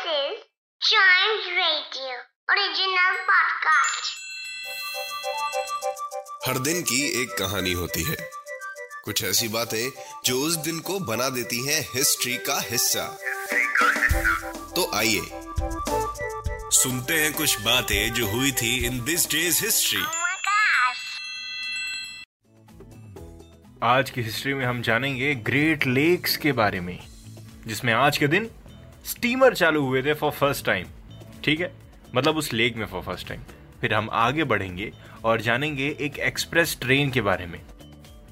This is Chimes Radio original podcast. हर दिन की एक कहानी होती है कुछ ऐसी बातें जो उस दिन को बना देती हैं हिस्ट्री का हिस्सा तो आइए सुनते हैं कुछ बातें जो हुई थी इन दिस डेज़ हिस्ट्री. आज की हिस्ट्री में हम जानेंगे ग्रेट लेक्स के बारे में जिसमें आज के दिन स्टीमर चालू हुए थे फॉर फ़र्स्ट टाइम ठीक है? मतलब उस लेक में फॉर फ़र्स्ट टाइम फिर हम आगे बढ़ेंगे और जानेंगे एक एक्सप्रेस ट्रेन के बारे में,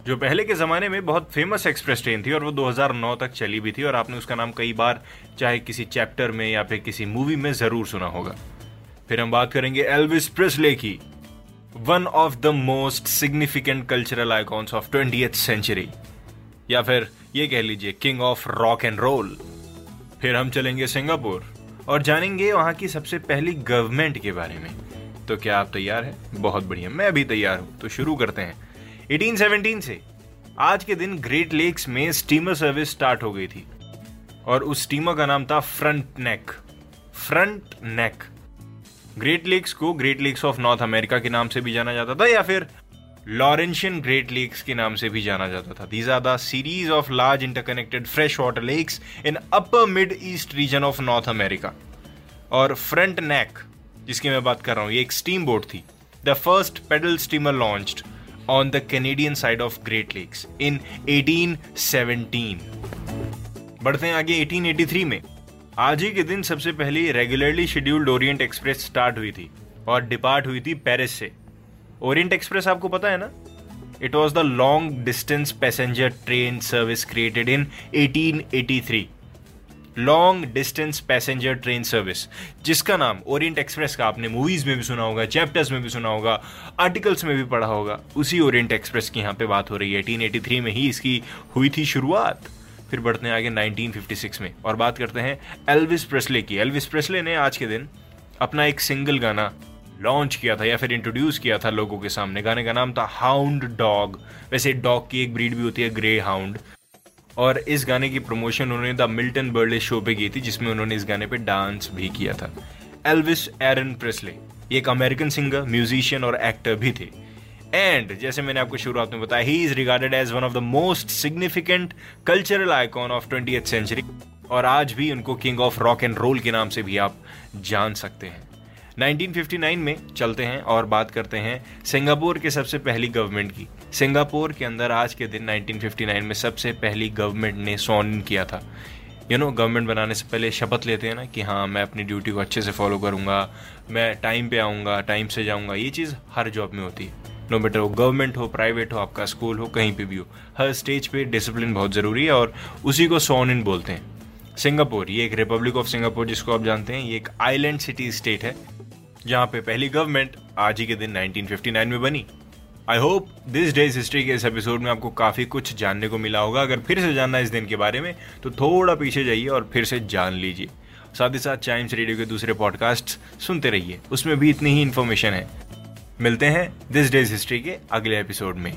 जो पहले के ज़माने में बहुत फ़ेमस एक्सप्रेस ट्रेन थी और वो 2009 तक चली भी थी और आपने उसका नाम कई बार, चाहे किसी चैप्टर में या फिर किसी मूवी में ज़रूर सुना होगा। फिर हम बात करेंगे एल्विस प्रेस्ले की one of the most significant cultural icons of twenty century या फिर ये कह लीजिए king of rock and roll फिर हम चलेंगे सिंगापुर और जानेंगे वहाँ की सबसे पहली गवर्नमेंट के बारे में। तो क्या आप तैयार हैं? बहुत बढ़िया, मैं भी तैयार हूँ। तो शुरू करते हैं। 1817 से आज के दिन ग्रेट लेक्स में स्टीमर सर्विस स्टार्ट हो गई थी। और उस स्टीमर का नाम था Frontenac Frontenac Great Lakes को Great Lakes of North America के नाम से भी जाना जाता था या फिर लॉरेंशियन ग्रेट लेक्स के नाम से भी जाना जाता था। These are the series of large interconnected fresh water lakes in upper mid east region of North America और फ्रंट नेक जिसकी मैं बात कर रहा हूँ, ये एक स्टीम बोट थी। The first paddle steamer launched on the Canadian side of Great Lakes in 1817 बढ़ते हैं आगे 1883 में। आज ही के दिन सबसे पहली regularly scheduled Orient Express start हुई थी और डिपार्ट हुई थी पेरिस से। ओरिएंट एक्सप्रेस आपको पता है ना? It was the long distance passenger train service created in 1883 long distance passenger train service जिसका नाम ओरिएंट एक्सप्रेस का आपने मूवीज़ में भी सुना होगा चैप्टर्स में भी सुना होगा आर्टिकल्स में भी पढ़ा होगा, उसी ओरिएंट एक्सप्रेस की यहाँ पे बात हो रही है। 1883 में ही इसकी हुई थी शुरुआत। फिर बढ़ते हैं आगे 1956 में। और बात करते हैं एल्विस प्रेस्ले की। एल्विस प्रेस्ले ने आज के दिन अपना एक सिंगल गाना लॉन्च किया था या फिर इंट्रोड्यूस किया था लोगों के सामने। गाने का नाम था हाउंड डॉग वैसे डॉग की एक ब्रीड भी होती है ग्रे हाउंड और इस गाने की प्रमोशन उन्होंने द मिल्टन बर्डे शो पे की थी, जिसमें उन्होंने इस गाने पे डांस भी किया था। एल्विस एरन प्रेस्ले एक अमेरिकन सिंगर म्यूजिशियन और एक्टर भी थे। एंड जैसे मैंने आपको शुरुआत में बताया ही is regarded as one of the most significant cultural icon of twenty century और आज भी उनको king of rock and roll के नाम से भी आप जान सकते हैं। 1959 में चलते हैं और बात करते हैं सिंगापुर के सबसे पहली गवर्नमेंट की। सिंगापुर के अंदर आज के दिन 1959 में सबसे पहली गवर्नमेंट ने सॉन किया था। यू नो गवर्नमेंट बनाने से पहले शपथ लेते हैं ना कि हाँ मैं अपनी ड्यूटी को अच्छे से फॉलो करूँगा, मैं टाइम पे आऊँगा टाइम से जाऊँगा, ये चीज़ हर जॉब में होती है। नो बेटर वो गवर्नमेंट हो प्राइवेट हो, आपका स्कूल हो, कहीं पे भी हो, हर स्टेज पे डिसिप्लिन बहुत ज़रूरी है और उसी को सोन इन बोलते हैं। सिंगापुर, ये एक रिपब्लिक ऑफ़ सिंगापुर जिसको आप जानते हैं, ये एक आइलैंड सिटी स्टेट है। जहाँ पे पहली गवर्नमेंट आज ही के दिन 1959 में बनी। I hope this day's history के इस एपिसोड में आपको काफ़ी कुछ जानने को मिला होगा। अगर फिर से जानना इस दिन के बारे में तो थोड़ा पीछे जाइए और फिर से जान लीजिए। साथ ही साथ चाइम्स रेडियो के दूसरे पॉडकास्ट सुनते रहिए। उसमें भी इतनी ही इन्फॉर्मेशन है। मिलते हैं दिस डेज़ हिस्ट्री के अगले एपिसोड में।